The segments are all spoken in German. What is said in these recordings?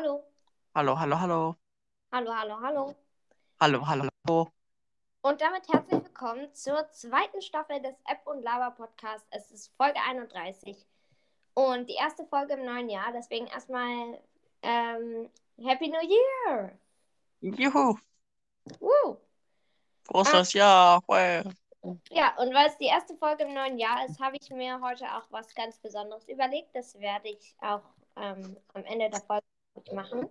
hallo. Hallo, hallo, hallo. Hallo, hallo, hallo. Hallo, hallo, hallo. Und damit herzlich willkommen zur zweiten Staffel des App und Lava Podcasts. Es ist Folge 31 und die erste Folge im neuen Jahr. Deswegen erstmal ähm, Happy New Year! Juhu. Woo! Frohes Ah. Jahr. Well. Ja, und weil es die erste Folge im neuen Jahr ist, habe ich mir heute auch was ganz Besonderes überlegt. Das werde ich auch ähm, am Ende der Folge machen.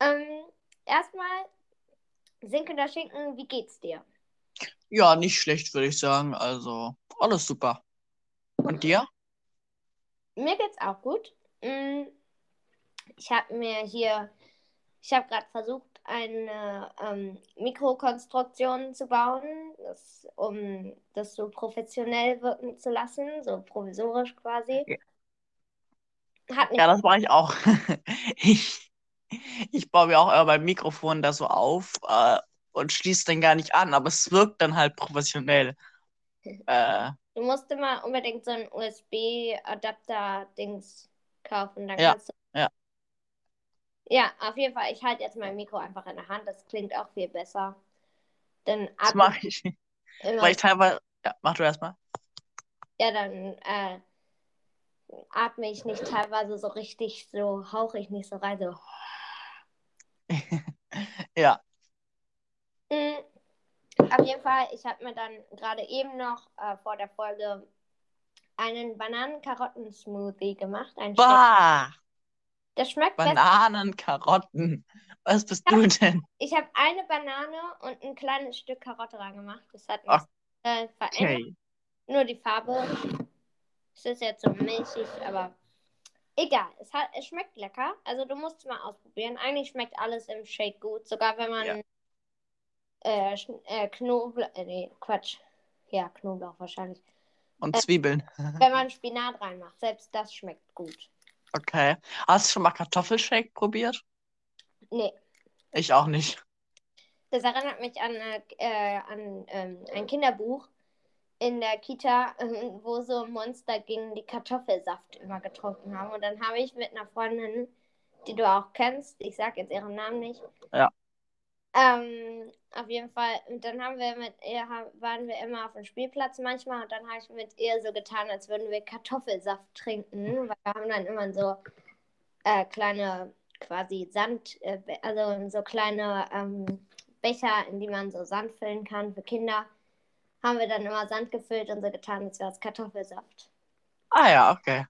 Ähm, erstmal, sinkender Schinken, wie geht's dir? Ja, nicht schlecht, würde ich sagen. Also, alles super. Und dir? Mir geht's auch gut. Mm, Ich habe mir hier, ich habe gerade versucht, eine ähm, Mikrokonstruktion zu bauen, das, um das so professionell wirken zu lassen, so provisorisch quasi. Hat nicht Ja, das mache ich auch. Ich, ich baue mir auch immer mein Mikrofon da so auf äh, und schließe dann gar nicht an, aber es wirkt dann halt professionell. Äh, Du musst immer unbedingt so ein USB-Adapter-Dings kaufen. Dann Ja, kannst du. ja. Ja, auf jeden Fall. Ich halte jetzt mein Mikro einfach in der Hand. Das klingt auch viel besser. Dann das mache ich. Weil ich teilweise. Ja, mach du erstmal. Ja, dann äh, atme ich nicht teilweise so richtig, so hauche ich nicht so rein. So. Ja. Mm, Auf jeden Fall, ich habe mir dann gerade eben noch äh, vor der Folge einen Bananen-Karotten-Smoothie gemacht. Ein. Bah! Der schmeckt. Bananen, Karotten. Was bist du denn? Ich habe eine Banane und ein kleines Stück Karotte reingemacht. Das hat nichts äh, verändert. Okay. Nur die Farbe. Es ist jetzt so milchig, aber egal. Es, hat, es schmeckt lecker. Also du musst es mal ausprobieren. Eigentlich schmeckt alles im Shake gut. Sogar wenn man Ja. äh, äh, Knoblauch, äh, nee, Quatsch. Ja, Knoblauch wahrscheinlich. Und Äh, Zwiebeln. Wenn man Spinat reinmacht, selbst das schmeckt gut. Okay. Hast du schon mal Kartoffelshake probiert? Nee, Ich auch nicht. das erinnert mich an, äh, äh, an ähm, ein Kinderbuch in der Kita, äh, wo so Monster gegen die Kartoffelsaft immer getrunken haben. Und dann habe ich mit einer Freundin, die du auch kennst, ich sage jetzt ihren Namen nicht, Ja. ähm, auf jeden Fall, und dann haben wir mit ihr, waren wir immer auf dem Spielplatz manchmal und dann habe ich mit ihr so getan, als würden wir Kartoffelsaft trinken, weil wir haben dann immer so äh, kleine, quasi Sand, äh, also so kleine ähm, Becher, in die man so Sand füllen kann für Kinder, haben wir dann immer Sand gefüllt und so getan, als wäre es Kartoffelsaft. Ah ja, okay.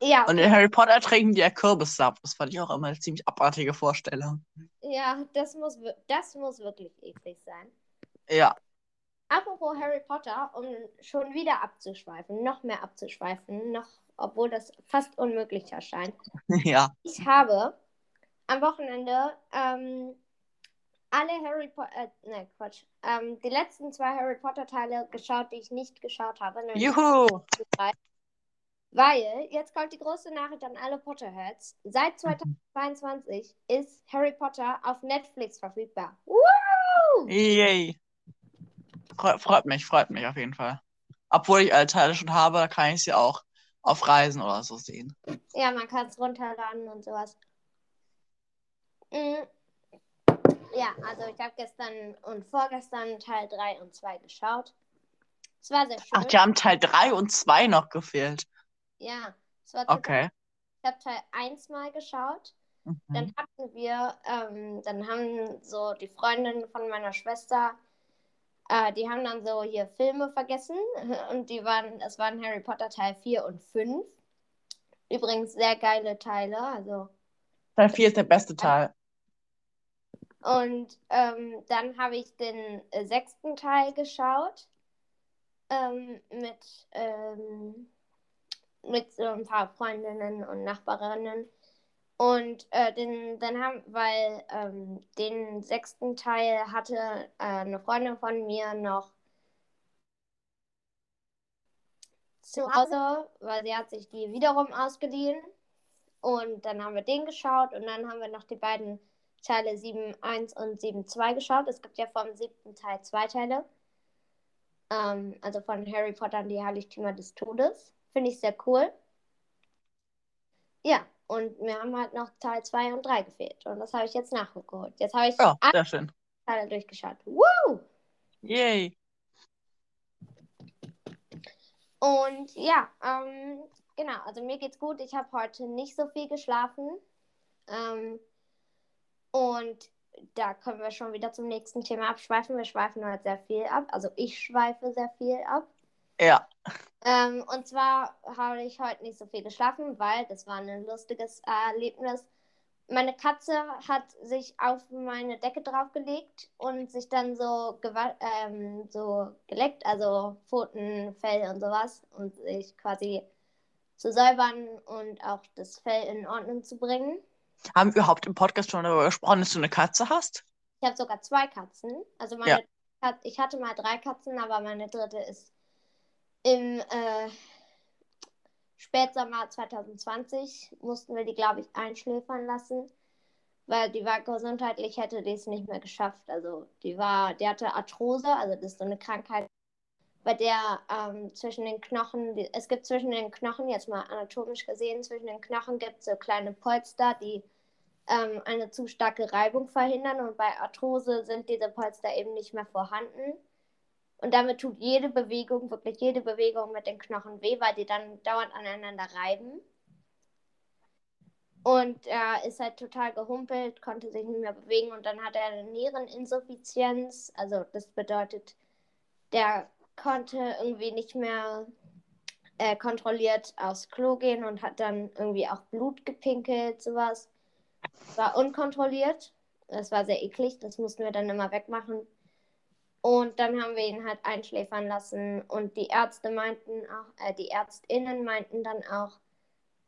Ja, Und in Harry Potter trinken die ja Kürbissaft. Das fand ich auch immer eine ziemlich abartige Vorstellung. ja, das muss, das muss wirklich eklig sein. Ja. Apropos Harry Potter, um schon wieder abzuschweifen, noch mehr abzuschweifen, noch, obwohl das fast unmöglich erscheint. Ja. Ich habe am Wochenende ähm, alle Harry Potter, äh, ne, Quatsch, ähm, die letzten zwei Harry Potter Teile geschaut, die ich nicht geschaut habe. Juhu. Weil, jetzt kommt die große Nachricht an alle Potterheads. Seit 2022 ist Harry Potter auf Netflix verfügbar. Woo! Yay. Freu- Freut mich, freut mich auf jeden Fall. Obwohl ich alle Teile schon habe, da kann ich sie auch auf Reisen oder so sehen. Ja, man kann es runterladen und sowas. Mhm. Ja, also ich habe gestern und vorgestern Teil 3 und 2 geschaut. Es war sehr schön. Ach, die haben Teil 3 und 2 noch gefehlt. Ja, es war total. Okay. Ich habe Teil 1 mal geschaut. Mhm. Dann hatten wir, ähm, dann haben so die Freundinnen von meiner Schwester, äh, die haben dann so hier Filme vergessen und die waren, es waren Harry Potter Teil 4 und 5. Übrigens sehr geile Teile, also Teil 4 ist der beste Teil. Und ähm, dann habe ich den äh, sechsten Teil geschaut ähm, mit, ähm, mit so ein paar Freundinnen und Nachbarinnen. Und äh, den, dann haben, weil ähm, den sechsten Teil hatte äh, eine Freundin von mir noch zu Hause, weil sie hat sich die wiederum ausgeliehen. Und dann haben wir den geschaut und dann haben wir noch die beiden Teile 7.1 und 7.2 geschaut. Es gibt ja vom siebten Teil zwei Teile. Ähm, also von Harry Potter und die Heiligtümer des Todes. Finde ich sehr cool. Ja, und mir haben halt noch Teil 2 und 3 gefehlt. Und das habe ich jetzt nachgeholt. Jetzt habe ich Ja, alle sehr schön. Teile durchgeschaut. Woo! Yay. Und ja, ähm, genau, also mir geht's gut. Ich habe heute nicht so viel geschlafen. Ähm, und da können wir schon wieder zum nächsten Thema abschweifen. Wir schweifen heute sehr viel ab. Also ich schweife sehr viel ab. Ja. Ähm, und zwar habe ich heute nicht so viel geschlafen, weil das war ein lustiges Erlebnis. Meine Katze hat sich auf meine Decke draufgelegt und sich dann so, ähm, so geleckt, also Pfoten, Fell und sowas, und sich quasi zu säubern und auch das Fell in Ordnung zu bringen. Haben wir überhaupt im Podcast schon darüber gesprochen, dass du eine Katze hast? Ich habe sogar zwei Katzen. Also meine Ja. Kat ich hatte mal drei Katzen, aber meine dritte ist im äh, Spätsommer 2020 mussten wir die, glaube ich, einschläfern lassen, weil die war gesundheitlich hätte die es nicht mehr geschafft. Also die war, die hatte Arthrose, also das ist so eine Krankheit, bei der ähm, zwischen den Knochen, die, es gibt zwischen den Knochen, jetzt mal anatomisch gesehen, zwischen den Knochen gibt es so kleine Polster, die ähm, eine zu starke Reibung verhindern und bei Arthrose sind diese Polster eben nicht mehr vorhanden. Und damit tut jede Bewegung, wirklich jede Bewegung mit den Knochen weh, weil die dann dauernd aneinander reiben. Und er ist halt total gehumpelt, konnte sich nicht mehr bewegen und dann hat er eine Niereninsuffizienz. Also das bedeutet, der konnte irgendwie nicht mehr äh, kontrolliert aufs Klo gehen und hat dann irgendwie auch Blut gepinkelt, sowas. War unkontrolliert. Das war sehr eklig, das mussten wir dann immer wegmachen. Und dann haben wir ihn halt einschläfern lassen und die Ärzte meinten auch, äh, die ÄrztInnen meinten dann auch,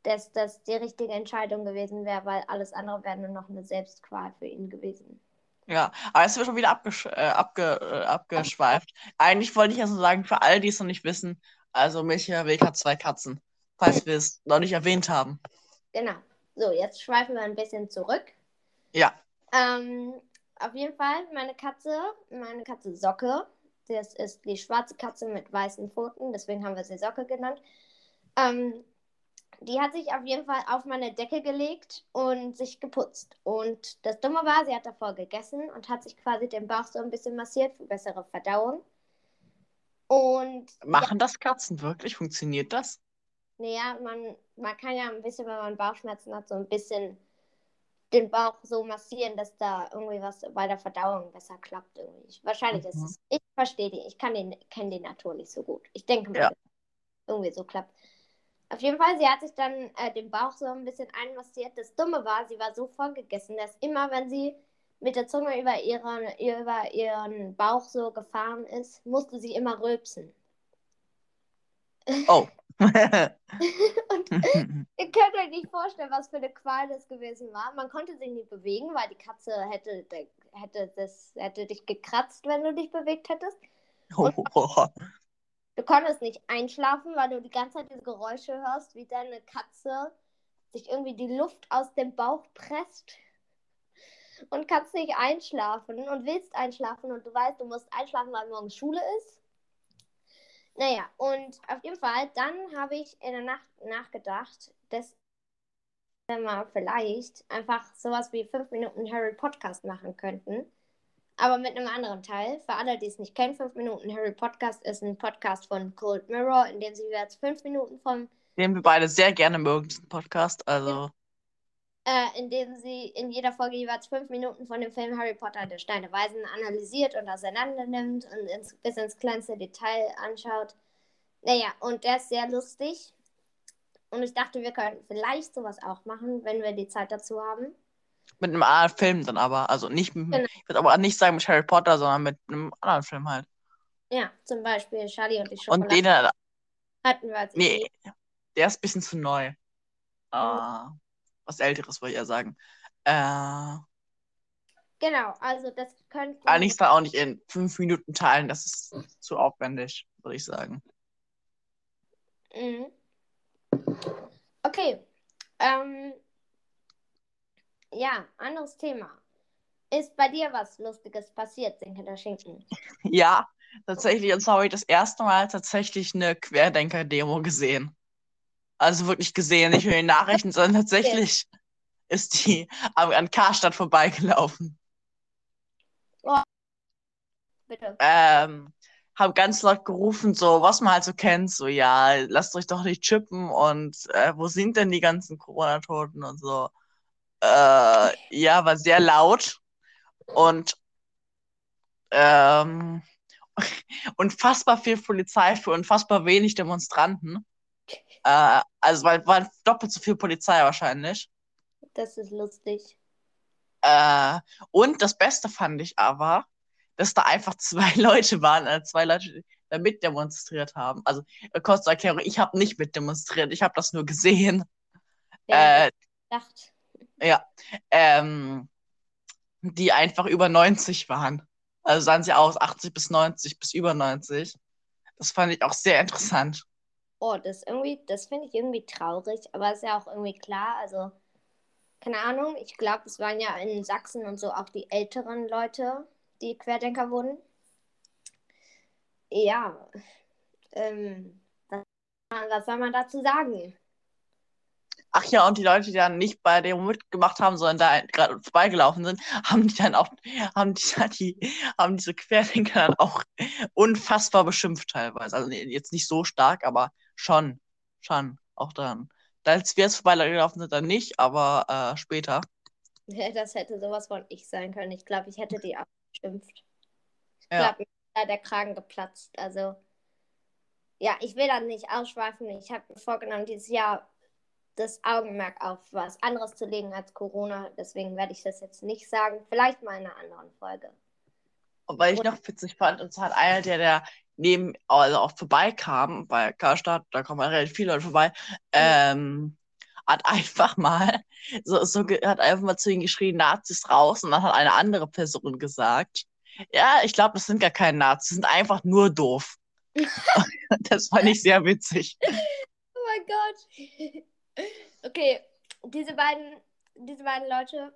dass das die richtige Entscheidung gewesen wäre, weil alles andere wäre nur noch eine Selbstqual für ihn gewesen. Ja, aber jetzt sind wir schon wieder abgesch äh, abge äh, abgeschweift. Eigentlich wollte ich ja so sagen, für alle, die es noch nicht wissen, also Micha Weg hat zwei Katzen, falls wir es noch nicht erwähnt haben. Genau. So, jetzt schweifen wir ein bisschen zurück. Ja, Ähm, auf jeden Fall, meine Katze, meine Katze Socke, das ist die schwarze Katze mit weißen Pfoten, deswegen haben wir sie Socke genannt. Ähm, die hat sich auf jeden Fall auf meine Decke gelegt und sich geputzt. Und das Dumme war, sie hat davor gegessen und hat sich quasi den Bauch so ein bisschen massiert für bessere Verdauung. Und machen das Katzen wirklich? Funktioniert das? naja, man, man kann ja ein bisschen, wenn man Bauchschmerzen hat, so ein bisschen den Bauch so massieren, dass da irgendwie was bei der Verdauung besser klappt. Irgendwie. Ich- Wahrscheinlich ist Mhm. es. Ich verstehe die. Ich kann den, kenne die Natur nicht so gut. Ich denke mal, Ja. irgendwie so klappt. Auf jeden Fall, sie hat sich dann äh, den Bauch so ein bisschen einmassiert. Das Dumme war, sie war so vollgegessen, dass immer, wenn sie mit der Zunge über ihren, über ihren Bauch so gefahren ist, musste sie immer rülpsen. Oh. Und Ihr könnt euch nicht vorstellen, was für eine Qual das gewesen war. Man konnte sich nicht bewegen, weil die Katze hätte, hätte, das, hätte dich gekratzt, wenn du dich bewegt hättest. Du konntest nicht einschlafen, weil du die ganze Zeit diese Geräusche hörst, wie deine Katze sich irgendwie die Luft aus dem Bauch presst. Und kannst nicht einschlafen und willst einschlafen und du weißt, du musst einschlafen, weil morgen Schule ist. Naja, und auf jeden Fall, dann habe ich in der Nacht nachgedacht, dass wir vielleicht einfach sowas wie 5 Minuten Harry Podcast machen könnten. Aber mit einem anderen Teil. Für alle, die es nicht kennen, 5 Minuten Harry Podcast ist ein Podcast von Cold Mirror, in dem sie jetzt 5 Minuten vom, Den wir beide sehr gerne mögen, diesen Podcast. Also, äh, in dem sie in jeder Folge jeweils 5 Minuten von dem Film Harry Potter der Stein der Weisen analysiert und auseinander nimmt und ins, bis ins kleinste Detail anschaut. Naja, und der ist sehr lustig. Und ich dachte, wir könnten vielleicht sowas auch machen, wenn wir die Zeit dazu haben. Mit einem anderen Film dann aber. Also nicht mit, Genau. ich würde aber nicht sagen mit Harry Potter, sondern mit einem anderen Film halt. Ja, zum Beispiel Charlie und die Schokolade Und den, hatten wir als nee, Idee. der ist ein bisschen zu neu. Äh, was Älteres, wollte ich ja sagen. Äh, Genau, also das könnten aber nicht auch nicht in fünf Minuten teilen, das ist zu aufwendig, würde ich sagen. Mhm. Okay. Ähm, ja, anderes Thema. Ist bei dir was Lustiges passiert, Sinke der Schinken? Ja, tatsächlich, und zwar habe ich das erste Mal tatsächlich eine Querdenker-Demo gesehen. Also wirklich gesehen, nicht nur in den Nachrichten, sondern tatsächlich ist die an Karstadt vorbeigelaufen. Bitte. Ähm, haben ganz laut gerufen, so, was man halt so kennt, so, ja, lasst euch doch nicht chippen und äh, wo sind denn die ganzen Corona-Toten und so. Äh, ja, war sehr laut und ähm, unfassbar viel Polizei für unfassbar wenig Demonstranten. Äh, also weil war doppelt so viel Polizei wahrscheinlich. Das ist lustig. Äh, und das Beste fand ich aber, dass da einfach zwei Leute waren, äh, zwei Leute, die da mitdemonstriert haben. Also äh, kurze Erklärung, ich habe nicht mitdemonstriert, ich habe das nur gesehen. Ja, Äh, gedacht. Ja, ähm, die einfach über 90 waren. Also sahen sie aus, 80 bis 90 bis über 90. Das fand ich auch sehr interessant. Oh, das irgendwie, das finde ich irgendwie traurig, aber ist ja auch irgendwie klar. Also, keine Ahnung, ich glaube, es waren ja in Sachsen und so auch die älteren Leute, die Querdenker wurden. Ja, ähm, was, was soll man dazu sagen? Ach ja, und die Leute, die dann nicht bei dem mitgemacht haben, sondern da gerade vorbeigelaufen sind, haben die dann auch, haben die, dann die, haben diese Querdenker dann auch unfassbar beschimpft teilweise. Also jetzt nicht so stark, aber schon, schon, auch dann. Als wir jetzt vorbeigelaufen sind, dann nicht, aber äh, später. Das hätte sowas von ich sein können. Ich glaube, ich hätte die auch beschimpft. Ich Ja. glaube, mir ist da der Kragen geplatzt. Also, ja, ich will dann nicht ausschweifen. Ich habe mir vorgenommen, dieses Jahr das Augenmerk auf was anderes zu legen als Corona. Deswegen werde ich das jetzt nicht sagen. Vielleicht mal in einer anderen Folge. Und weil ich noch witzig fand, und zwar hat einer, der, der neben, also auch vorbeikam, bei Karstadt, da kommen relativ viele Leute vorbei, ähm, hat einfach mal, so, so, hat einfach mal zu ihnen geschrien, Nazis raus, und dann hat eine andere Person gesagt, ja, ich glaube, das sind gar keine Nazis, die sind einfach nur doof. Das fand ich sehr witzig. Oh mein Gott. Okay, diese beiden, diese beiden Leute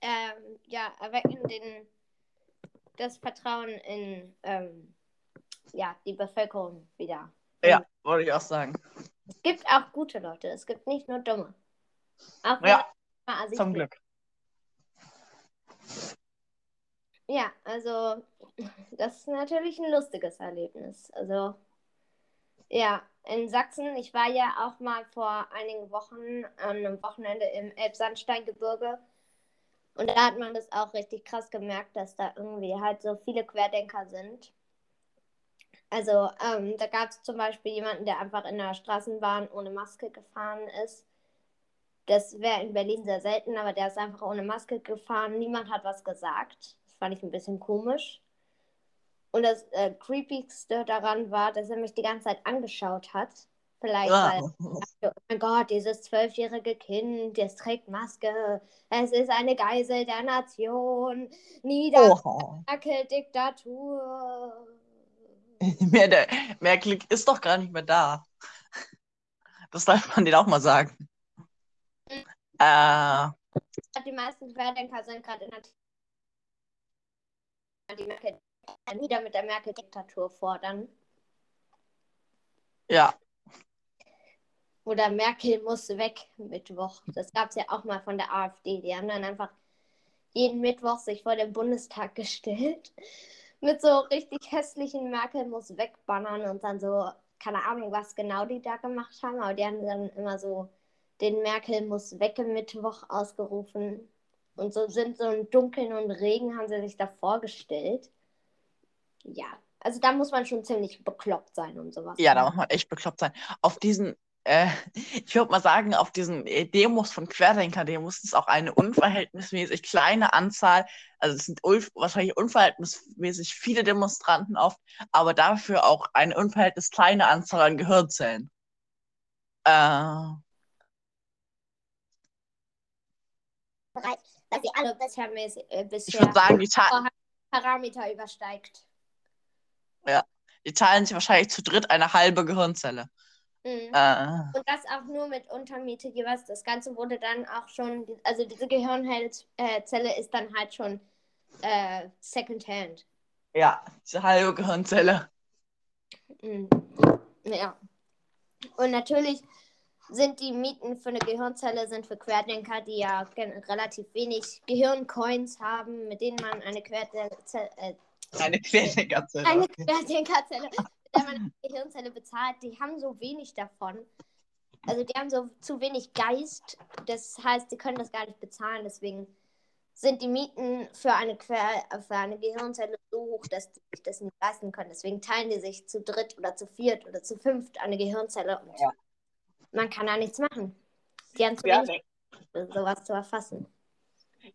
ähm, ja, erwecken den, das Vertrauen in ähm, ja, die Bevölkerung wieder. Ja, wollte ich auch sagen. Es gibt auch gute Leute, es gibt nicht nur dumme. Auch Ja, Zum. Glück. Ja, also das ist natürlich ein lustiges Erlebnis. Also ja, in Sachsen, ich war ja auch mal vor einigen Wochen an einem Wochenende im Elbsandsteingebirge und da hat man das auch richtig krass gemerkt, dass da irgendwie halt so viele Querdenker sind. Also ähm, da gab es zum Beispiel jemanden, der einfach in der Straßenbahn ohne Maske gefahren ist. Das wäre in Berlin sehr selten, aber der ist einfach ohne Maske gefahren. Niemand hat was gesagt. Das fand ich ein bisschen komisch. Und das äh, Creepigste daran war, dass er mich die ganze Zeit angeschaut hat. Vielleicht, weil Ja. oh mein Gott, dieses zwölfjährige Kind, das trägt Maske. Es ist eine Geisel der Nation. Nieder Oh. Merkel-Diktatur. Mehr der Merkel ist doch gar nicht mehr da. Das darf man denen auch mal sagen. Äh, Die meisten Querdenker sind gerade in der die Merkel nieder mit der Merkel-Diktatur fordern. ja, Oder Merkel muss weg Mittwoch. Das gab es ja auch mal von der AfD. Die haben dann einfach jeden Mittwoch sich vor den Bundestag gestellt. Mit so richtig hässlichen Merkel muss weg Bannern und dann so, keine Ahnung, was genau die da gemacht haben, aber die haben dann immer so den Merkel muss weg im Mittwoch ausgerufen. Und so sind so im Dunkeln und Regen haben sie sich da vorgestellt. Ja, also da muss man schon ziemlich bekloppt sein, um sowas ja, da muss man echt bekloppt sein. Auf diesen, äh, ich würde mal sagen, auf diesen äh, Demos von Querdenker-Demos ist auch eine unverhältnismäßig kleine Anzahl, also es sind wahrscheinlich unverhältnismäßig viele Demonstranten oft, aber dafür auch eine unverhältnismäßig kleine Anzahl an Gehirnzellen. Äh, bereit, dass sie alle bisher, mäßig, äh, ich bisher würde sagen, die, Ta Parameter übersteigt. Die teilen sich wahrscheinlich zu dritt eine halbe Gehirnzelle. Mhm. Äh, Und das auch nur mit Untermiete jeweils. Das Ganze wurde dann auch schon, also diese Gehirnzelle ist dann halt schon äh, Secondhand. ja, diese halbe Gehirnzelle. Mhm. Ja. Und natürlich sind die Mieten für eine Gehirnzelle sind für Querdenker, die ja relativ wenig Gehirncoins haben, mit denen man eine Querdenkerzelle äh, eine Querdenkerzelle. Eine Querdenkerzelle, mit der man eine Gehirnzelle bezahlt. Die haben so wenig davon. Also die haben so zu wenig Geist. Das heißt, sie können das gar nicht bezahlen. Deswegen sind die Mieten für eine, Quer für eine Gehirnzelle so hoch, dass die sich das nicht leisten können. Deswegen teilen die sich zu dritt oder zu viert oder zu fünft eine Gehirnzelle und ja. man kann da nichts machen. Die haben zu wenig, sowas zu erfassen.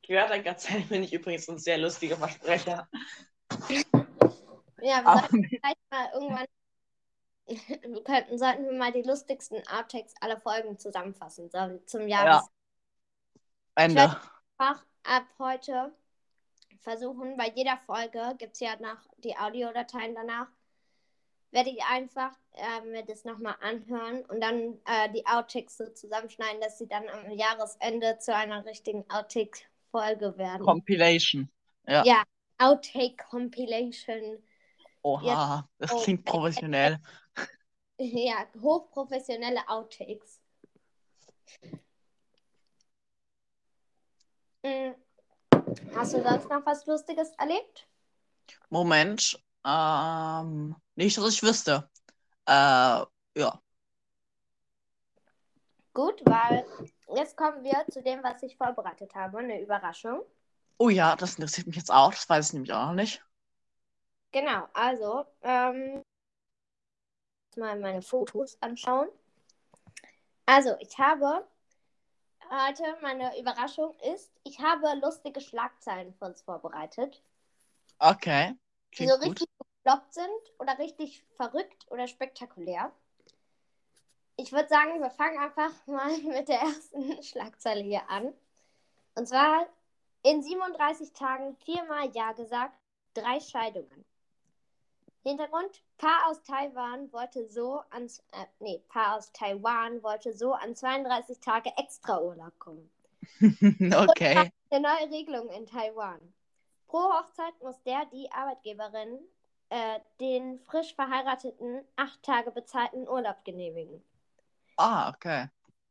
Querdenkerzellen finde ich übrigens ein sehr lustiger Versprecher. Ja, wir sollten vielleicht mal irgendwann wir könnten, sollten wir mal die lustigsten Outtakes aller Folgen zusammenfassen, so zum Jahres. Ja. Ende. einfach ab heute versuchen, bei jeder Folge gibt es ja noch die Audiodateien danach, werde ich einfach äh, mir das nochmal anhören und dann äh, die Outtakes so zusammenschneiden, dass sie dann am Jahresende zu einer richtigen Outtake-Folge werden. Compilation. Ja. Ja, Outtake Compilation. Oha, Jetzt, das klingt professionell. Ja, hochprofessionelle Outtakes. Hm. Hast du sonst noch was Lustiges erlebt? Moment. Ähm, nicht, dass ich wüsste. Äh, ja. Gut, weil jetzt kommen wir zu dem, was ich vorbereitet habe. Eine Überraschung. Oh ja, das interessiert mich jetzt auch. Das weiß ich nämlich auch noch nicht. Genau, also, ähm, mal meine Fotos anschauen. Also, ich habe heute, meine Überraschung ist, ich habe lustige Schlagzeilen für uns vorbereitet. Okay. die so richtig bekloppt sind oder richtig verrückt oder spektakulär. Ich würde sagen, wir fangen einfach mal mit der ersten Schlagzeile hier an. Und zwar in 37 Tagen viermal Ja gesagt, drei Scheidungen. Hintergrund: Paar aus Taiwan wollte so an äh, nee, Paar aus Taiwan wollte so an 32 Tage Extraurlaub kommen. okay. Eine neue Regelung in Taiwan. Pro Hochzeit muss der die Arbeitgeberin äh, den frisch verheirateten acht Tage bezahlten Urlaub genehmigen. Ah, okay.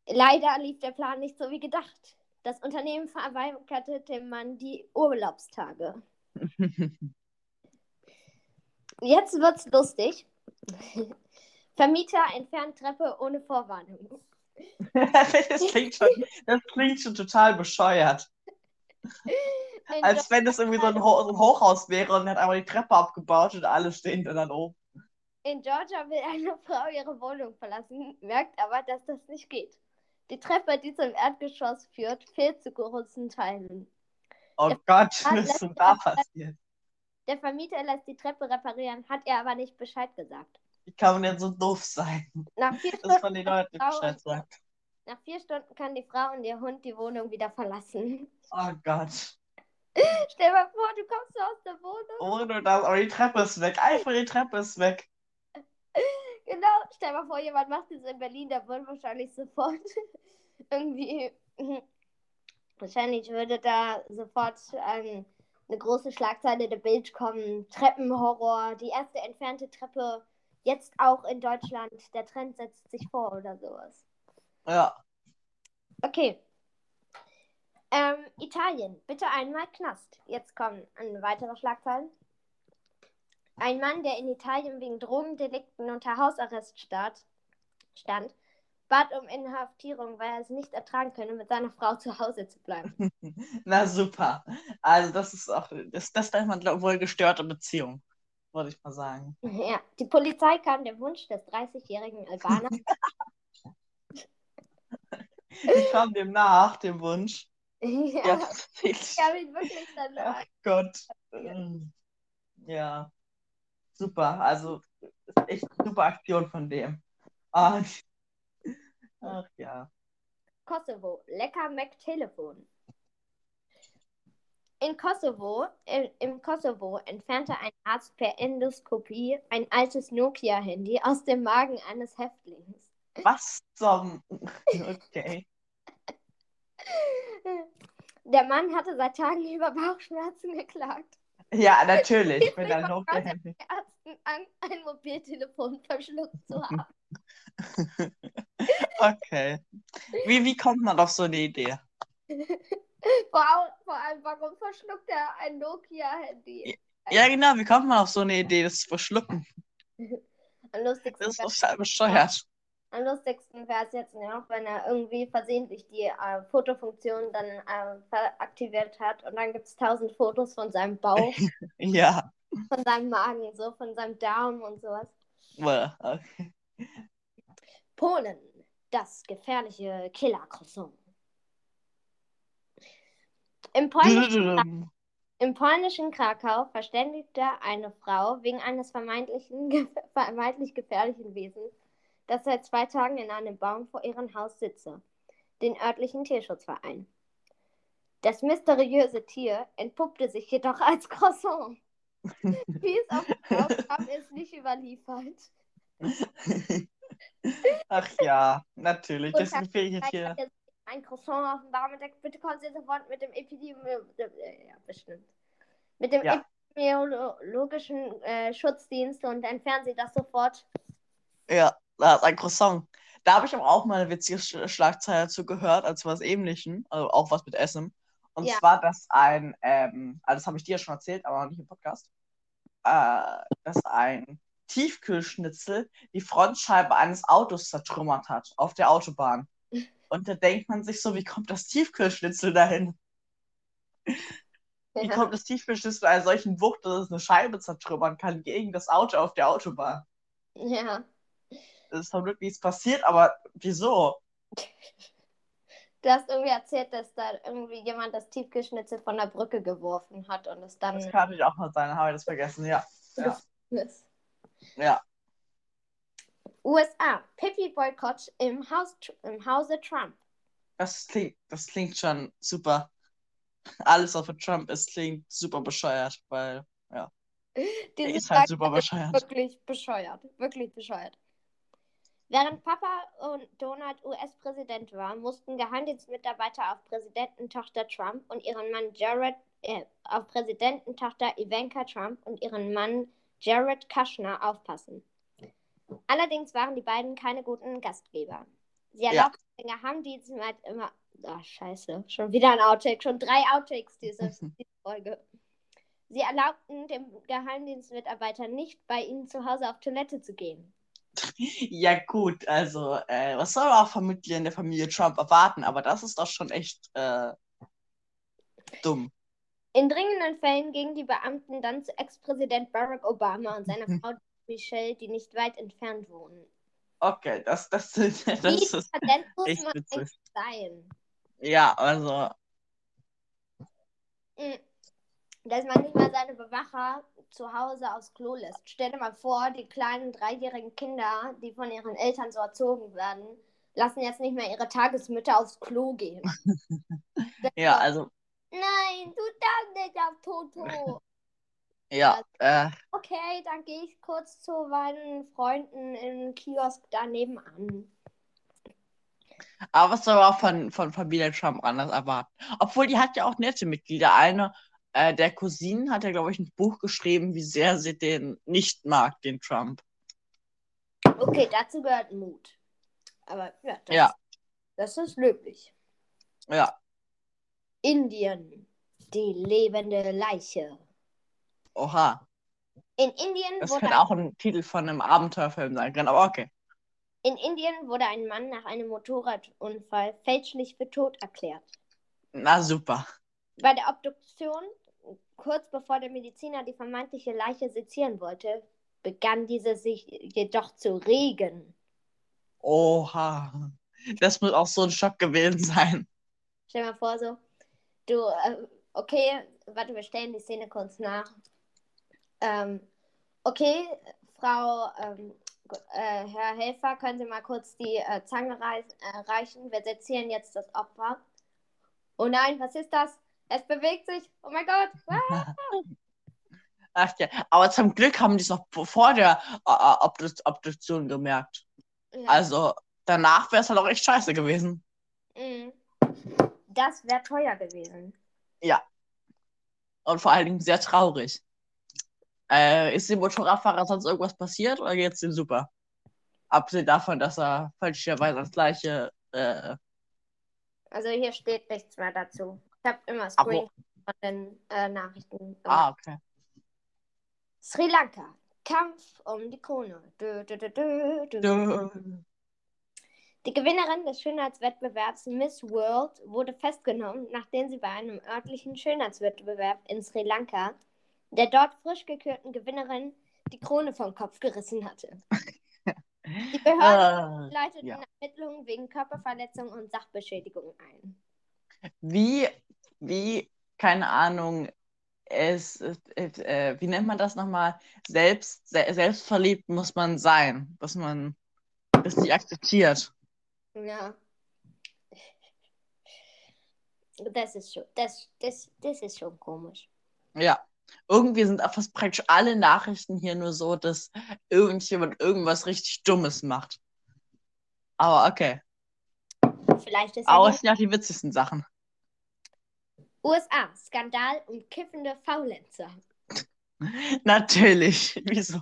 Leider lief der Plan nicht so wie gedacht. Das Unternehmen verweigerte dem Mann die Urlaubstage. Jetzt wird's lustig. Vermieter entfernt Treppe ohne Vorwarnung. das, klingt schon, das klingt schon total bescheuert. In Als wenn das irgendwie so ein, Ho so ein, Hochhaus wäre und hat einfach die Treppe abgebaut und alle stehen dann oben. In Georgia will eine Frau ihre Wohnung verlassen, merkt aber, dass das nicht geht. Die Treppe, die zum Erdgeschoss führt, fehlt zu großen Teilen. Oh Der Gott, was ist denn da passiert? Der Vermieter lässt die Treppe reparieren, hat er aber nicht Bescheid gesagt. Wie kann man denn so doof sein? Nach vier Dass man den Leuten Bescheid sagt. Nach vier Stunden kann die Frau und ihr Hund die Wohnung wieder verlassen. Oh Gott. Stell dir mal vor, du kommst so aus der Wohnung. Ohne das, aber die Treppe ist weg. Einfach die Treppe ist weg. Genau, stell mal vor, jemand macht das in Berlin, der wird wahrscheinlich sofort irgendwie. Wahrscheinlich würde da sofort ein eine große Schlagzeile der Bild kommen. Treppenhorror, die erste entfernte Treppe, jetzt auch in Deutschland. Der Trend setzt sich vor oder sowas. Ja. Okay. Ähm, Italien, bitte einmal Knast. Jetzt kommen weitere Schlagzeile. Ein Mann, der in Italien wegen Drogendelikten unter Hausarrest stand, bat um Inhaftierung, weil er es nicht ertragen könne, mit seiner Frau zu Hause zu bleiben. Na super. Also das ist auch, das, das nennt man glaub, wohl gestörte Beziehung, würde ich mal sagen. Ja, die Polizei kam dem Wunsch des 30-jährigen Albaners. ich kam dem nach, dem Wunsch. Ja, ja ich habe ihn wirklich danach. Ach Gott. Ja, super. Also, echt super Aktion von dem. Ah, Ach ja. Kosovo, lecker Mac-Telefon. In Kosovo, in, Im Kosovo entfernte ein Arzt per Endoskopie ein altes Nokia-Handy aus dem Magen eines Häftlings. Was zum. Okay. Der Mann hatte seit Tagen über Bauchschmerzen geklagt. Ja, natürlich. Wenn ein Nokia-Handy. Ärzten an, ein Mobiltelefon verschluckt zu haben. Okay. Wie, wie kommt man auf so eine Idee? Vor, vor allem, warum verschluckt er ein Nokia-Handy? Ja, genau, wie kommt man auf so eine Idee, das zu verschlucken? Am lustigsten Das ist total bescheuert. Am lustigsten wäre es jetzt noch, wenn er irgendwie versehentlich die äh, Fotofunktion dann äh, aktiviert hat und dann gibt es tausend Fotos von seinem Bauch, Ja. von seinem Magen, so von seinem Darm und sowas. Well, Okay. Polen, das gefährliche Killer-Croissant. Im polnischen, Im polnischen Krakau verständigte eine Frau wegen eines vermeintlichen, vermeintlich gefährlichen Wesens, das seit zwei Tagen in einem Baum vor ihrem Haus sitze, den örtlichen Tierschutzverein. Das mysteriöse Tier entpuppte sich jedoch als Croissant. Wie es auf dem Aufgaben ist nicht überliefert. Ach ja, natürlich. Das Und sind Ferien Vielleicht hier. hat er sich ein Croissant auf dem Baum entdeckt. Bitte kommen Sie sofort mit dem Epidemiologischen, ja, bestimmt. Mit dem Ja. Epidemiologischen äh, Schutzdienst und entfernen Sie das sofort. Ja, ein Croissant. Da habe ich aber auch mal eine witzige Sch Schlagzeile zu gehört, als was Ähnlichem, also auch was mit Essen. Und Ja. zwar, dass ein, ähm, also das habe ich dir ja schon erzählt, aber noch nicht im Podcast, äh, dass ein Tiefkühlschnitzel die Frontscheibe eines Autos zertrümmert hat auf der Autobahn. Und da denkt man sich so, wie kommt das Tiefkühlschnitzel dahin? Wie Ja. kommt das Tiefkühlschnitzel einer solchen Wucht, dass es eine Scheibe zertrümmern kann gegen das Auto auf der Autobahn? ja. Ist verrückt, wie es passiert, aber wieso? Du hast irgendwie erzählt, dass da irgendwie jemand das Tiefkühlschnitzel von der Brücke geworfen hat und es dann. Das kann natürlich auch mal sein, habe ich das vergessen, ja. Ja. Ja. USA. Pipi-Boykott im, Haus, im Hause Trump. Das klingt, das klingt schon super. Alles, für Trump ist, klingt super bescheuert, weil er Dieses ist halt super bescheuert. Wirklich bescheuert. Wirklich bescheuert. Während Papa und Donald US-Präsident war, mussten Geheimdienstmitarbeiter auf Präsidententochter Trump und ihren Mann Jared, äh, auf Präsidententochter Ivanka Trump und ihren Mann Jared Kushner aufpassen. Allerdings waren die beiden keine guten Gastgeber. Sie Ja. erlaubten den Geheimdienstmit immer. Ach, scheiße. Schon wieder ein Outtake. Schon drei Outtakes diese, diese Folge. Sie erlaubten dem Geheimdienstmitarbeiter nicht, bei ihnen zu Hause auf Toilette zu gehen. Ja, gut, also, äh, was soll auch Familie in der Familie Trump erwarten? Aber das ist doch schon echt äh, dumm. In dringenden Fällen gingen die Beamten dann zu Ex-Präsident Barack Obama und seiner Frau Michelle, die nicht weit entfernt wohnen. Okay, das, das, das, Wie ist dekadent muss man sein? Ja, also, Mm. Dass man nicht mal seine Bewacher zu Hause aufs Klo lässt. Stell dir mal vor, die kleinen dreijährigen Kinder, die von ihren Eltern so erzogen werden, lassen jetzt nicht mehr ihre Tagesmütter aufs Klo gehen. ja, also, Nein, du darfst nicht auf Toto. ja, äh, Okay, dann gehe ich kurz zu meinen Freunden im Kiosk daneben an. aber was soll man auch von, von Familie Trump anders erwarten? Obwohl, die hat ja auch nette Mitglieder. Eine äh, der Cousinen hat ja, glaube ich, ein Buch geschrieben, wie sehr sie den nicht mag, den Trump. Okay, dazu gehört Mut. Aber ja, das, Ja. das ist löblich. Ja, Indien, die lebende Leiche. oha. In Indien, Das wurde könnte auch ein Titel von einem Abenteuerfilm sein können, aber okay. in Indien wurde ein Mann nach einem Motorradunfall fälschlich für tot erklärt. Na super. Bei der Obduktion, kurz bevor der Mediziner die vermeintliche Leiche sezieren wollte, begann diese sich jedoch zu regen. Oha. Das muss auch so ein Schock gewesen sein. Stell dir mal vor, so, du, äh, okay, warte, wir stellen die Szene kurz nach. Ähm, okay, Frau, ähm, äh, Herr Helfer, können Sie mal kurz die äh, Zange äh, reichen? Wir sezieren jetzt das Opfer. Oh nein, was ist das? Es bewegt sich. Oh mein Gott. Ah! Ach ja. Aber zum Glück haben die es noch vor der Obdu- Obduktion gemerkt. Ja. Also danach wäre es halt auch echt scheiße gewesen. Mhm. Das wäre teuer gewesen. Und vor allen Dingen sehr traurig. Äh, ist dem Motorradfahrer sonst irgendwas passiert oder geht's ihm super? Abgesehen davon, dass er fälschlicherweise das gleiche. Äh, Also hier steht nichts mehr dazu. Ich habe immer Screen von den äh, Nachrichten gemacht. ah, okay. Sri Lanka. Kampf um die Krone. Dö, dö, dö, Die Gewinnerin des Schönheitswettbewerbs Miss World wurde festgenommen, nachdem sie bei einem örtlichen Schönheitswettbewerb in Sri Lanka der dort frisch gekürten Gewinnerin die Krone vom Kopf gerissen hatte. Die Behörde Äh, leiteten ja. Ermittlungen wegen Körperverletzung und Sachbeschädigung ein. Wie, wie, keine Ahnung, es, äh, wie nennt man das nochmal? Selbst, se selbstverliebt muss man sein, dass man das nicht akzeptiert. Ja. Das ist schon, das, das, das ist schon komisch. Ja. Irgendwie sind auch fast praktisch alle Nachrichten hier nur so, dass irgendjemand irgendwas richtig Dummes macht. Aber okay. Vielleicht ist Aber es sind ja auch die witzigsten Sachen. USA, Skandal um kiffende Faulenzer. Natürlich. Wieso?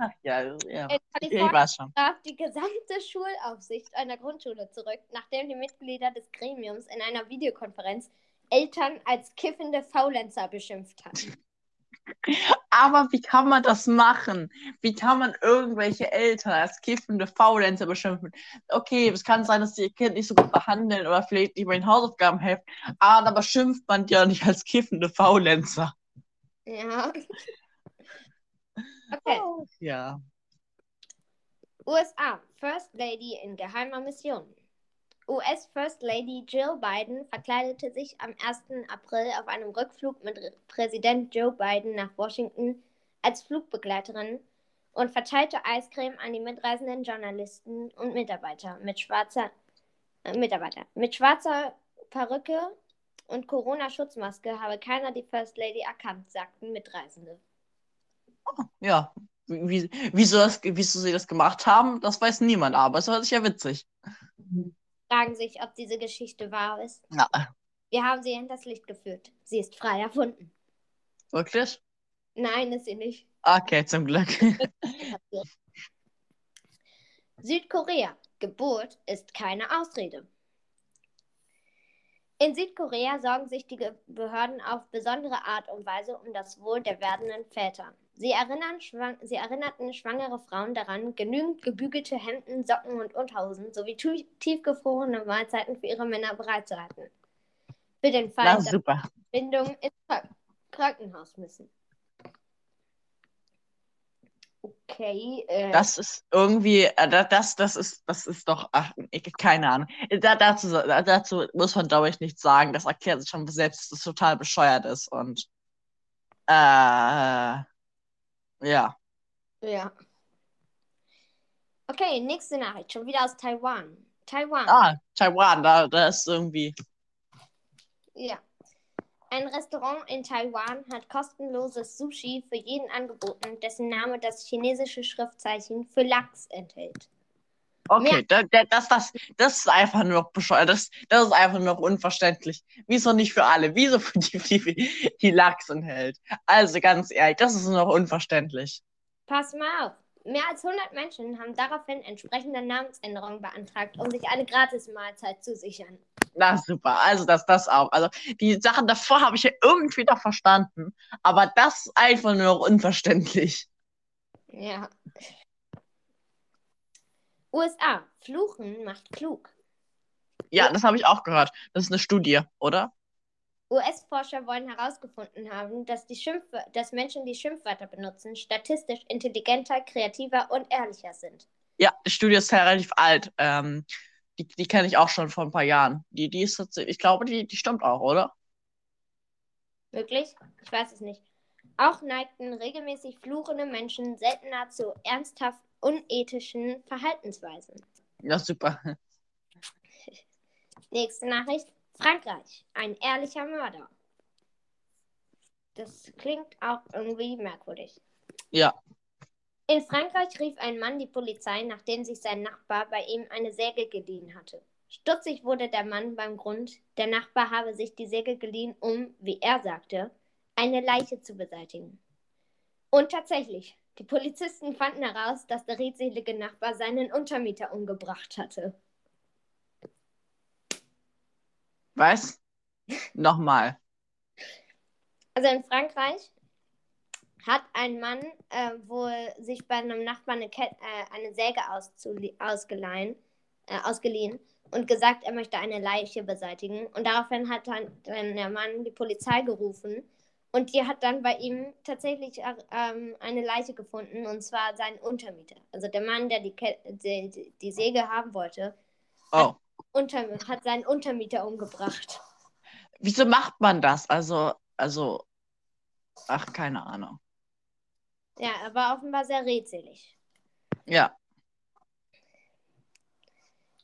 Ach ja, ja. In Ich Kalifornien gab die gesamte Schulaufsicht einer Grundschule zurück, nachdem die Mitglieder des Gremiums in einer Videokonferenz Eltern als kiffende Faulenzer beschimpft hatten. Aber wie kann man das machen? Wie kann man irgendwelche Eltern als kiffende Faulenzer beschimpfen? Okay, es kann sein, dass die ihr Kind nicht so gut behandeln oder vielleicht nicht bei den Hausaufgaben helfen, aber dann beschimpft man die ja nicht als kiffende Faulenzer. Ja. Okay. Ja. USA, First Lady in geheimer Mission. US First Lady Jill Biden verkleidete sich am 1. April auf einem Rückflug mit Präsident Joe Biden nach Washington als Flugbegleiterin und verteilte Eiscreme an die mitreisenden Journalisten und Mitarbeiter mit schwarzer äh, Mitarbeiter mit schwarzer Perücke und Corona-Schutzmaske habe keiner die First Lady erkannt, sagten Mitreisende. Ja. Wie, wieso, das, wieso sie das gemacht haben, das weiß niemand, aber es war sicher witzig. Fragen sich, ob diese Geschichte wahr ist. Ja, Wir haben sie hinters Licht geführt. Sie ist frei erfunden. wirklich? Nein, ist sie nicht. Okay, zum Glück. Südkorea. Geburt ist keine Ausrede. In Südkorea sorgen sich die Behörden auf besondere Art und Weise um das Wohl der werdenden Väter. Sie, schwang, sie erinnerten schwangere Frauen daran, genügend gebügelte Hemden, Socken und Unterhosen sowie tiefgefrorene Mahlzeiten für ihre Männer bereitzuhalten. Für den Fall, dass super. Bindungen ins Krank- Krankenhaus müssen. Okay, äh, Das ist irgendwie, äh, da- das, das ist, das ist doch, ach, keine Ahnung. Da, dazu, da, dazu muss man, glaube ich, nichts sagen. Das erklärt sich schon selbst, dass das total bescheuert ist und, äh, ja. ja. Okay, nächste Nachricht, schon wieder aus Taiwan. Taiwan. Ah, Taiwan, da, da ist irgendwie, Ja. Ein Restaurant in Taiwan hat kostenloses Sushi für jeden angeboten, dessen Name das chinesische Schriftzeichen für Lachs enthält. Okay, da, da, das, das, das ist einfach nur noch bescheuert. Das, das ist einfach nur noch unverständlich. Wieso nicht für alle? Wieso für die, die, die Lachs enthält? Also ganz ehrlich, das ist nur noch unverständlich. Pass mal auf. Mehr als 100 Menschen haben daraufhin entsprechende Namensänderungen beantragt, um sich eine Gratis-Mahlzeit zu sichern. Na super, also das, das auch. Also die Sachen davor habe ich ja irgendwie noch verstanden, aber das ist einfach nur noch unverständlich. Ja. USA. Fluchen macht klug. Ja, das habe ich auch gehört. Das ist eine Studie, oder? US-Forscher wollen herausgefunden haben, dass, die Schimpf dass Menschen, die Schimpfwörter benutzen, statistisch intelligenter, kreativer und ehrlicher sind. Ja, die Studie ist ja relativ alt. Ähm, die die kenne ich auch schon vor ein paar Jahren. Die, die ist tatsächlich, ich glaube, die, die stimmt auch, oder? Wirklich? Ich weiß es nicht. Auch neigten regelmäßig fluchende Menschen seltener zu ernsthaft unethischen Verhaltensweisen. Ja, super. Nächste Nachricht. Frankreich. Ein ehrlicher Mörder. Das klingt auch irgendwie merkwürdig. Ja. In Frankreich rief ein Mann die Polizei, nachdem sich sein Nachbar bei ihm eine Säge geliehen hatte. Stutzig wurde der Mann beim Grund, der Nachbar habe sich die Säge geliehen, um, wie er sagte, eine Leiche zu beseitigen. Und tatsächlich, Die Polizisten fanden heraus, dass der redselige Nachbar seinen Untermieter umgebracht hatte. Was? Nochmal. Also in Frankreich hat ein Mann äh, wohl sich bei einem Nachbarn eine, Ket äh, eine Säge ausgeliehen, äh, ausgeliehen und gesagt, er möchte eine Leiche beseitigen. Und daraufhin hat dann, dann der Mann die Polizei gerufen und die hat dann bei ihm tatsächlich äh, ähm, eine Leiche gefunden, und zwar seinen Untermieter. Also der Mann, der die, die, die Säge haben wollte, oh. hat, unter, hat seinen Untermieter umgebracht. Wieso macht man das? Also, also, ach, keine Ahnung. Ja, er war offenbar sehr redselig. Ja.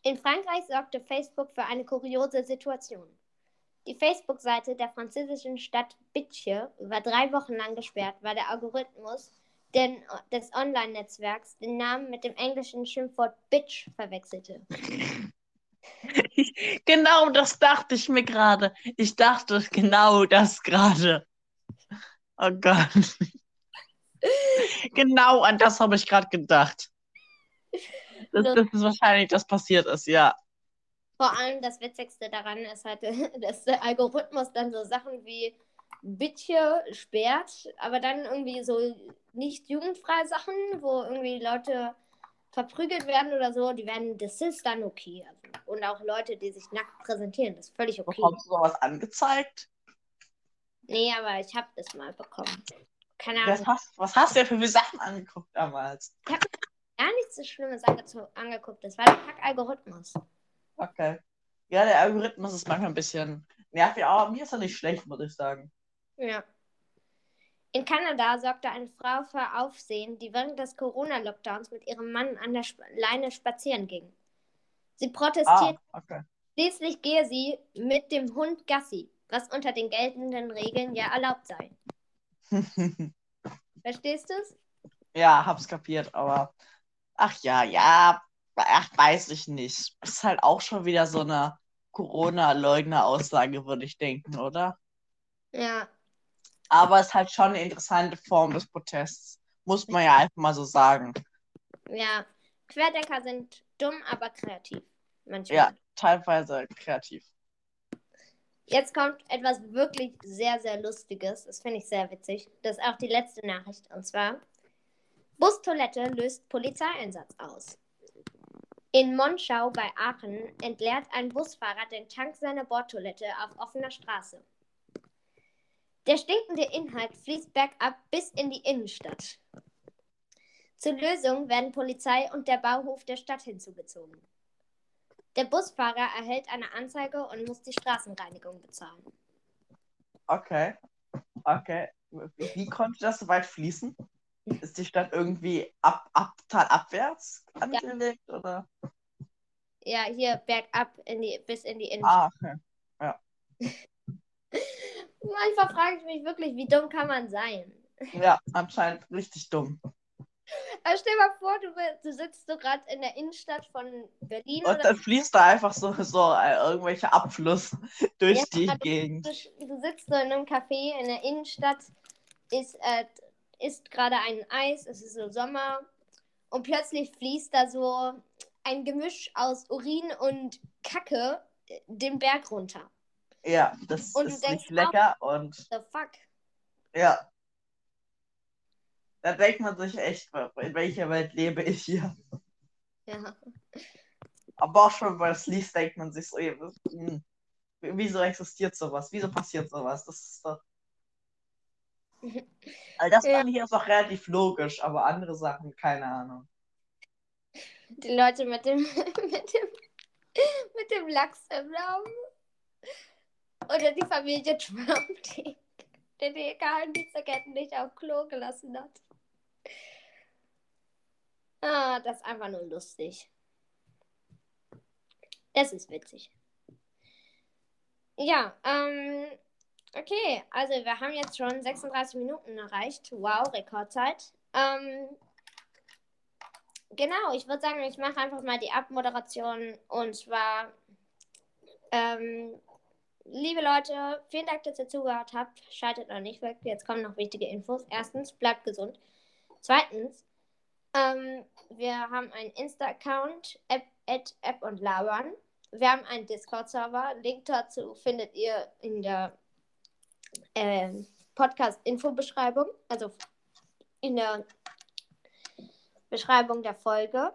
In Frankreich sorgte Facebook für eine kuriose Situation. Die Facebook-Seite der französischen Stadt Bitche war drei Wochen lang gesperrt, weil der Algorithmus den, des Online-Netzwerks den Namen mit dem englischen Schimpfwort Bitch verwechselte. genau das dachte ich mir gerade. Ich dachte genau das gerade. Oh Gott. genau an das habe ich gerade gedacht. Dass das ist wahrscheinlich das passiert ist, ja. Vor allem das Witzigste daran ist halt, dass der Algorithmus dann so Sachen wie Bitche sperrt, aber dann irgendwie so nicht jugendfreie Sachen, wo irgendwie Leute verprügelt werden oder so, die werden, das ist dann okay. Und auch Leute, die sich nackt präsentieren, das ist völlig okay. Bekommst du sowas angezeigt? Nee, aber ich habe das mal bekommen. Keine Ahnung. hast, was hast du denn für viele Sachen angeguckt damals? Ich habe gar nichts so Schlimmes ange angeguckt. Das war der Kack-Algorithmus. Okay. Ja, der Algorithmus ist manchmal ein bisschen nervig, aber mir ist er nicht schlecht, muss ich sagen. Ja. In Kanada sorgte eine Frau für Aufsehen, die während des Corona-Lockdowns mit ihrem Mann an der Sp Leine spazieren ging. Sie protestiert. Ah, okay. Schließlich gehe sie mit dem Hund Gassi, was unter den geltenden Regeln ja erlaubt sei. Verstehst du es? ja, hab's kapiert, aber ach ja, ja, ach, weiß ich nicht. Ist halt auch schon wieder so eine Corona-Leugner-Aussage, würde ich denken, oder? Ja. Aber es ist halt schon eine interessante Form des Protests. Muss man ja einfach mal so sagen. Ja. Querdenker sind dumm, aber kreativ. Manchmal. Ja, teilweise kreativ. Jetzt kommt etwas wirklich sehr, sehr Lustiges. Das finde ich sehr witzig. Das ist auch die letzte Nachricht. Und zwar: Bustoilette löst Polizeieinsatz aus. In Monschau bei Aachen entleert ein Busfahrer den Tank seiner Bordtoilette auf offener Straße. Der stinkende Inhalt fließt bergab bis in die Innenstadt. Zur Lösung werden Polizei und der Bauhof der Stadt hinzugezogen. Der Busfahrer erhält eine Anzeige und muss die Straßenreinigung bezahlen. Okay. Okay. Wie konnte das so weit fließen? Ist die Stadt irgendwie ab, ab, talabwärts angelegt? Oder? Ja, hier bergab in die, bis in die Innenstadt. Ah, okay. Manchmal frage ich mich wirklich, wie dumm kann man sein? Ja, anscheinend richtig dumm. Also stell dir mal vor, du, du sitzt so gerade in der Innenstadt von Berlin. Und dann fließt da einfach so, so äh, irgendwelche Abfluss durch Ja, die du- Gegend. du, du sitzt so in einem Café in der Innenstadt, ist, äh, isst gerade ein Eis, es ist so Sommer und plötzlich fließt da so ein Gemisch aus Urin und Kacke äh, den Berg runter. Ja, das Und ist denkst nicht lecker und The fuck? ja. Da denkt man sich echt, in welcher Welt lebe ich hier? Ja. Aber auch schon bei das liest, denkt man sich so, hm, wieso existiert sowas? Wieso passiert sowas? Das ist doch. Also das Ja. fand ich jetzt auch relativ logisch, aber andere Sachen, keine Ahnung. Die Leute mit dem, mit dem, mit dem Lachs im Namen. Oder die Familie Trump, die, die die Geheimdienstagenten nicht auf Klo gelassen hat. Ah, das ist einfach nur lustig. Das ist witzig. Ja, ähm, okay, also wir haben jetzt schon 36 Minuten erreicht. Wow, Rekordzeit. Ähm, genau, ich würde sagen, ich mache einfach mal die Abmoderation und zwar, ähm, liebe Leute, vielen Dank, dass ihr zugehört habt. Schaltet noch nicht weg, jetzt kommen noch wichtige Infos. Erstens, bleibt gesund. Zweitens, ähm, wir haben einen Insta-Account, App, App, App und Labern. Wir haben einen Discord-Server. Link dazu findet ihr in der äh, Podcast-Info-Beschreibung, also in der Beschreibung der Folge.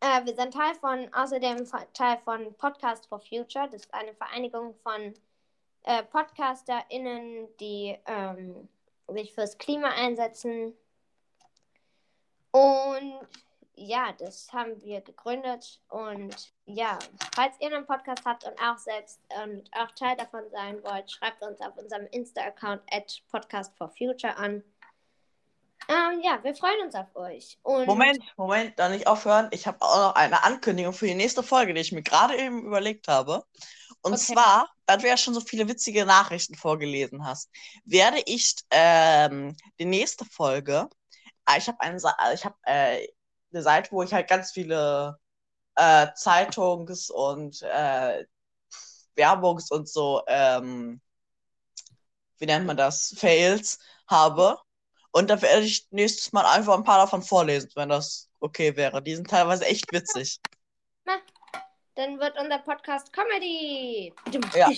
Äh, wir sind Teil von, außerdem Teil von Podcast for Future. Das ist eine Vereinigung von äh, PodcasterInnen, die ähm, sich fürs Klima einsetzen. Und ja, das haben wir gegründet. Und ja, falls ihr einen Podcast habt und auch selbst und auch Teil davon sein wollt, schreibt uns auf unserem Insta-Account at Podcast for Future an. Ähm, ja, wir freuen uns auf euch. Und Moment, Moment, da nicht aufhören. Ich habe auch noch eine Ankündigung für die nächste Folge, die ich mir gerade eben überlegt habe. Und Okay. zwar, weil du ja schon so viele witzige Nachrichten vorgelesen hast, werde ich ähm, die nächste Folge, äh, ich habe eine, Sa- äh, ich habe äh, eine Seite, wo ich halt ganz viele äh, Zeitungs- und äh, Werbungs- und so, ähm, wie nennt man das, Fails habe. Und da werde ich nächstes Mal einfach ein paar davon vorlesen, wenn das okay wäre. Die sind teilweise echt witzig. dann wird unser Podcast Comedy. Ja.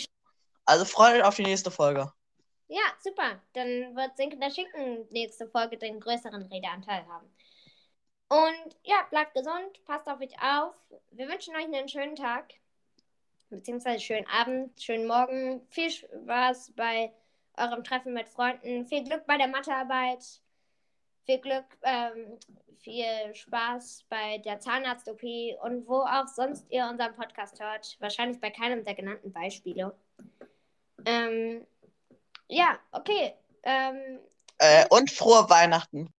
Also freut euch auf die nächste Folge. Ja, super. Dann wird Sinkender Schinken nächste Folge den größeren Redeanteil haben. Und ja, bleibt gesund, passt auf euch auf. Wir wünschen euch einen schönen Tag, beziehungsweise schönen Abend, schönen Morgen. Viel Spaß bei eurem Treffen mit Freunden. Viel Glück bei der Mathearbeit. Viel Glück, ähm, viel Spaß bei der Zahnarzt-OP und wo auch sonst ihr unseren Podcast hört. Wahrscheinlich bei keinem der genannten Beispiele. Ähm, ja, okay. Ähm, Äh, und frohe Weihnachten.